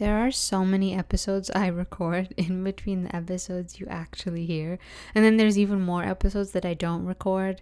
There are so many episodes I record in between the episodes you actually hear. And then there's even more episodes that I don't record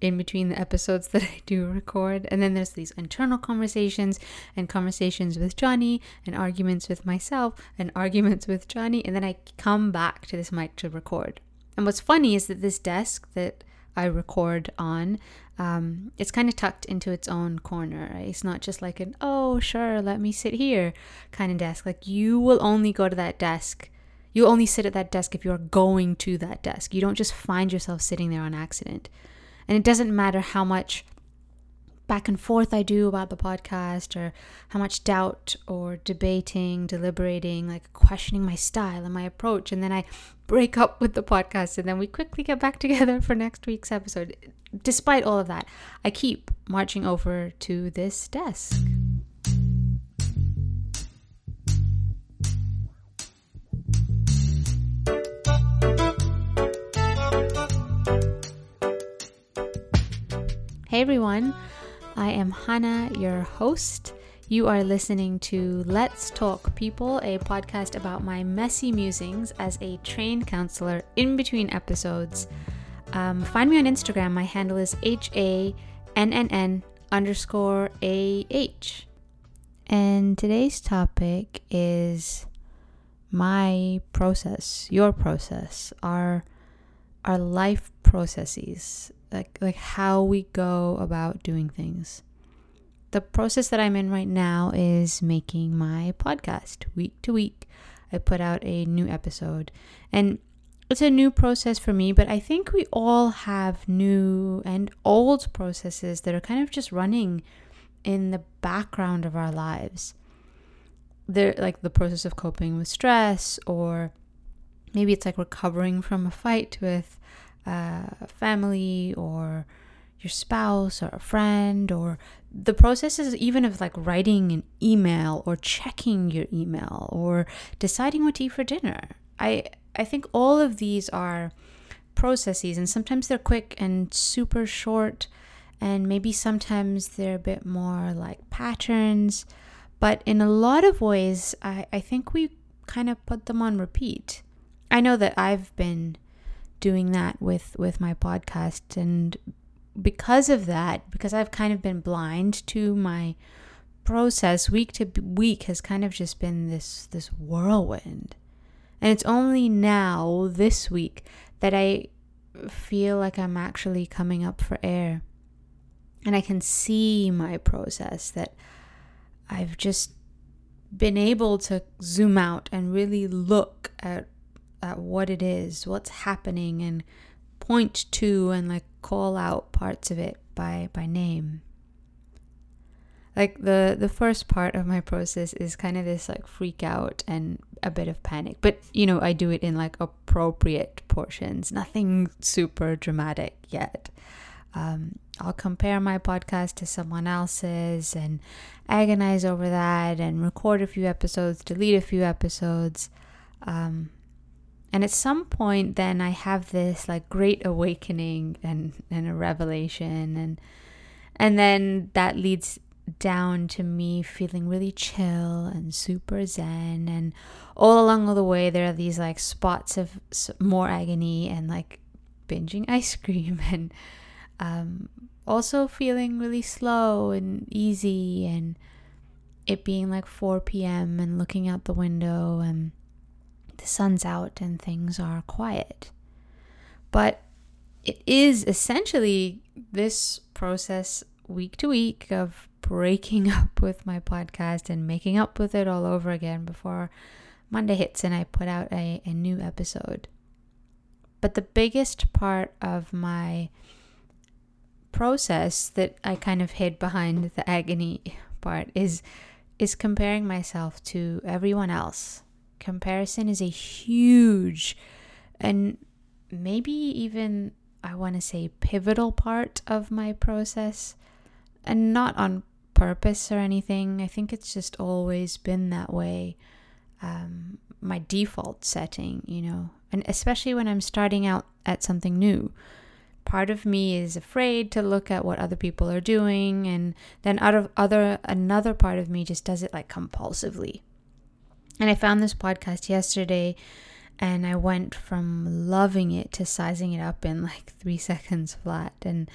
in between the episodes that I do record. And then there's these internal conversations and conversations with Johnny and arguments with myself and arguments with Johnny. And then I come back to this mic to record. And what's funny is that this desk that I record on, um, it's kind of tucked into its own corner. Right? It's not just like an, oh, sure, let me sit here kind of desk. Like you will only go to that desk. You only sit at that desk if you're going to that desk. You don't just find yourself sitting there on accident. And it doesn't matter how much back and forth I do about the podcast or how much doubt or debating, deliberating, like questioning my style and my approach. And then I break up with the podcast and then we quickly get back together for next week's episode. Despite all of that, I keep marching over to this desk. Hey everyone, I am Hannah, your host. You are listening to Let's Talk People, a podcast about my messy musings as a trained counselor in between episodes. Um, find me on Instagram. My handle is H A N N N underscore A H. And today's topic is my process, your process, our our life processes like like how we go about doing things. The process that I'm in right now is making my podcast week to week. I put out a new episode and it's a new process for me, but I think we all have new and old processes that are kind of just running in the background of our lives. They're like the process of coping with stress, or maybe it's like recovering from a fight with a family or your spouse or a friend or the processes even of like writing an email or checking your email or deciding what to eat for dinner. I i think all of these are processes and sometimes they're quick and super short and maybe sometimes they're a bit more like patterns but in a lot of ways i i think we kind of put them on repeat. I know that i've been doing that with with my podcast. And because of that because I've kind of been blind to my process week to week has kind of just been this this whirlwind. And it's only now this week that I feel like I'm actually coming up for air. And I can see my process that I've just been able to zoom out and really look at at what it is, what's happening, and point to and like call out parts of it by by name. Like the the first part of my process is kind of this like freak out and a bit of panic, but you know I do it in like appropriate portions, nothing super dramatic yet. Um, I'll compare my podcast to someone else's and agonize over that and record a few episodes, delete a few episodes. Um, and at some point, then I have this like great awakening and, and a revelation. And, and then that leads down to me feeling really chill and super zen. And all along the way, there are these like spots of more agony and like binging ice cream and um, also feeling really slow and easy and it being like 4 p.m. and looking out the window and the sun's out and things are quiet. But it is essentially this process week to week of breaking up with my podcast and making up with it all over again before Monday hits and I put out a, a new episode. But the biggest part of my process that I kind of hid behind the agony part is is comparing myself to everyone else comparison is a huge and maybe even I want to say pivotal part of my process and not on purpose or anything. I think it's just always been that way. Um, my default setting, you know, and especially when I'm starting out at something new. Part of me is afraid to look at what other people are doing, and then out of other another part of me just does it like compulsively And I found this podcast yesterday and I went from loving it to sizing it up in like three seconds flat. And,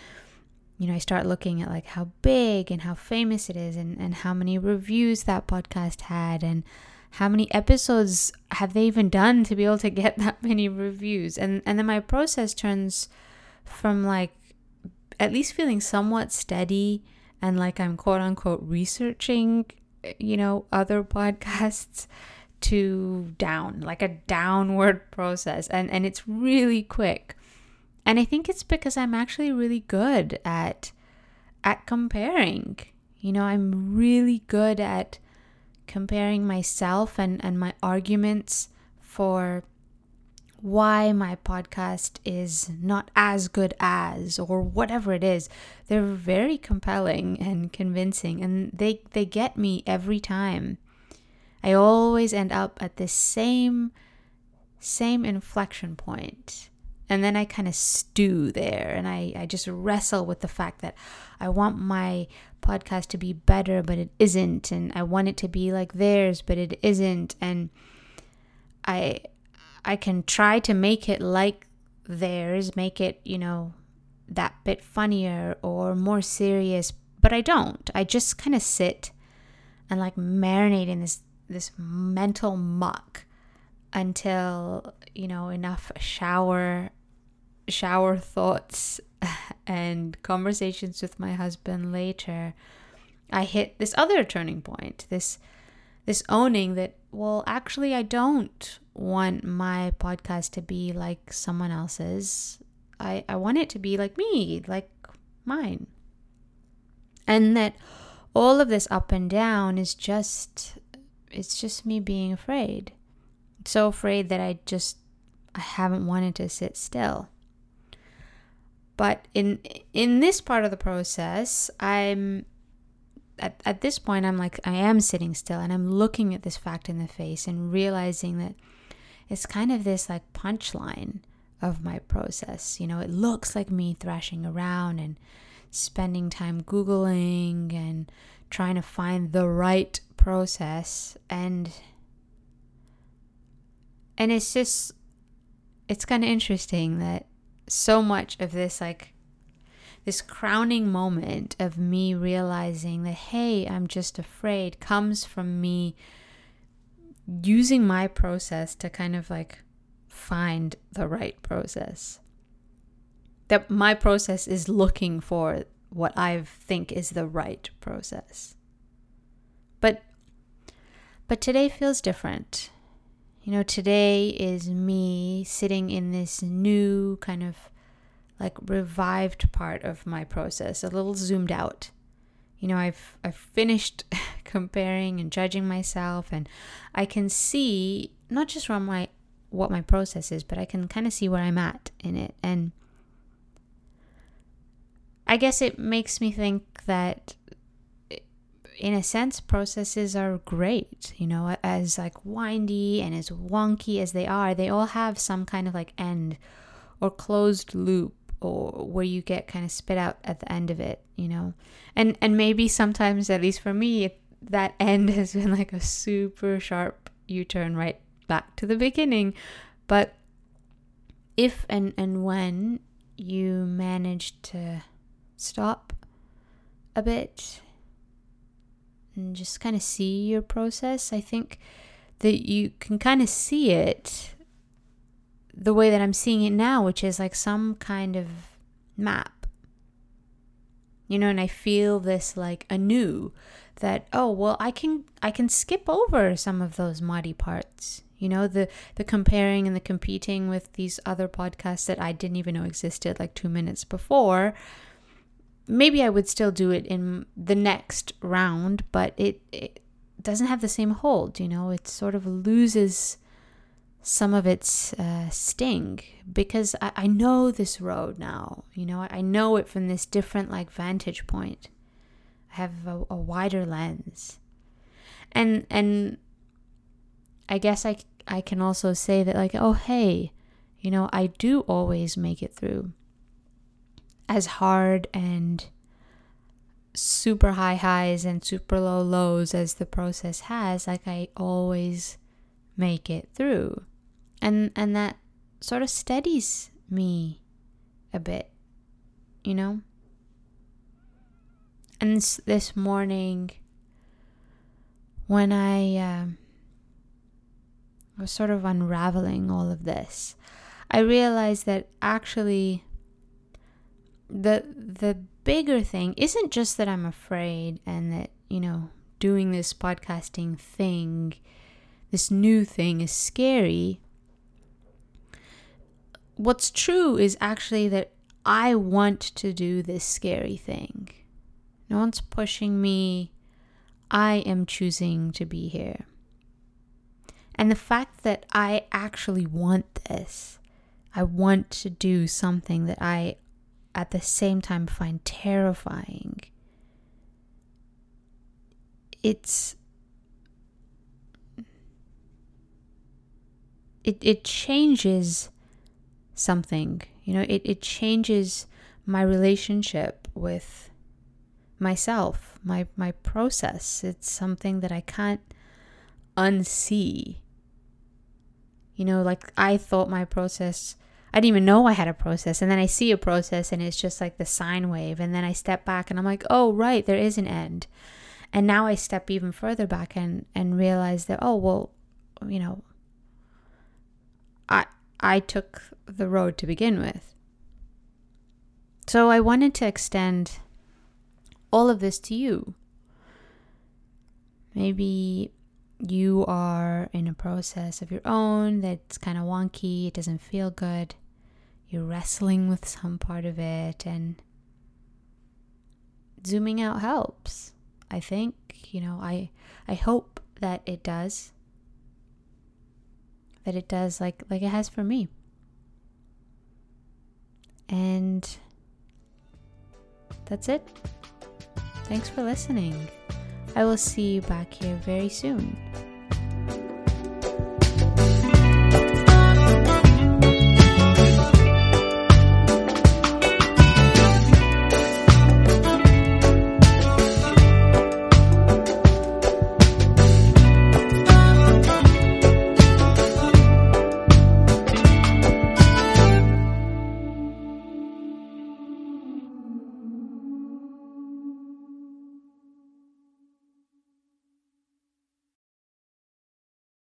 you know, I start looking at like how big and how famous it is and, and how many reviews that podcast had and how many episodes have they even done to be able to get that many reviews. And and then my process turns from like at least feeling somewhat steady and like I'm quote unquote researching, you know, other podcasts to down, like a downward process. And, and it's really quick. And I think it's because I'm actually really good at at comparing. You know, I'm really good at comparing myself and, and my arguments for why my podcast is not as good as or whatever it is they're very compelling and convincing and they they get me every time I always end up at the same same inflection. And then I kind of stew there and I, I just wrestle with the fact that I want my podcast to be better, but it isn't. And I want it to be like theirs, but it isn't. And I I can try to make it like theirs, make it, you know, that bit funnier or more serious, but I don't. I just kind of sit and like marinate in this this mental muck until you know enough shower shower thoughts and conversations with my husband later i hit this other turning point this this owning that well actually i don't want my podcast to be like someone else's i i want it to be like me like mine and that all of this up and down is just it's just me being afraid. So afraid that I just I haven't wanted to sit still. But in in this part of the process, I'm at, at this point I'm like I am sitting still and I'm looking at this fact in the face and realizing that it's kind of this like punchline of my process. You know, it looks like me thrashing around and spending time googling and trying to find the right process and and it's just it's kind of interesting that so much of this like this crowning moment of me realizing that hey i'm just afraid comes from me using my process to kind of like find the right process that my process is looking for what i think is the right process but but today feels different. You know, today is me sitting in this new kind of like revived part of my process, a little zoomed out. You know, I've I've finished comparing and judging myself and I can see not just from my what my process is, but I can kind of see where I'm at in it. And I guess it makes me think that in a sense, processes are great. You know, as like windy and as wonky as they are, they all have some kind of like end or closed loop or where you get kind of spit out at the end of it, you know. And and maybe sometimes at least for me that end has been like a super sharp U-turn right back to the beginning. But if and and when you manage to stop a bit and just kind of see your process, I think that you can kind of see it the way that I'm seeing it now, which is like some kind of map. You know, and I feel this like anew that oh well I can I can skip over some of those muddy parts. You know, the the comparing and the competing with these other podcasts that I didn't even know existed like 2 minutes before maybe I would still do it in the next round, but it, it doesn't have the same hold, you know, it sort of loses some of its uh, sting because I, I know this road now, you know, I know it from this different like vantage point. I have a, a wider lens. And, and I guess I, I can also say that like, oh, hey, you know, I do always make it through as hard and super high highs and super low lows as the process has, like I always make it through. And and that sort of steadies me a bit, you know? And this, this morning, when I uh, was sort of unraveling all of this, I realized that actually the the bigger thing isn't just that I'm afraid and that, you know, doing this podcasting thing, this new thing is scary. What's true is actually that I want to do this scary thing. No one's pushing me. I am choosing to be here. And the fact that I actually want this, I want to do something that I at the same time find terrifying. It's it it changes something. You know, it, it changes my relationship with myself, my my process. It's something that I can't unsee. You know, like I thought my process I didn't even know I had a process. And then I see a process and it's just like the sine wave. And then I step back and I'm like, oh, right, there is an end. And now I step even further back and, and realize that, oh, well, you know, I, I took the road to begin with. So I wanted to extend all of this to you. Maybe you are in a process of your own that's kind of wonky, it doesn't feel good, you're wrestling with some part of it, and zooming out helps. I think, you know, I I hope that it does. That it does like like it has for me. And that's it. Thanks for listening. I will see you back here very soon.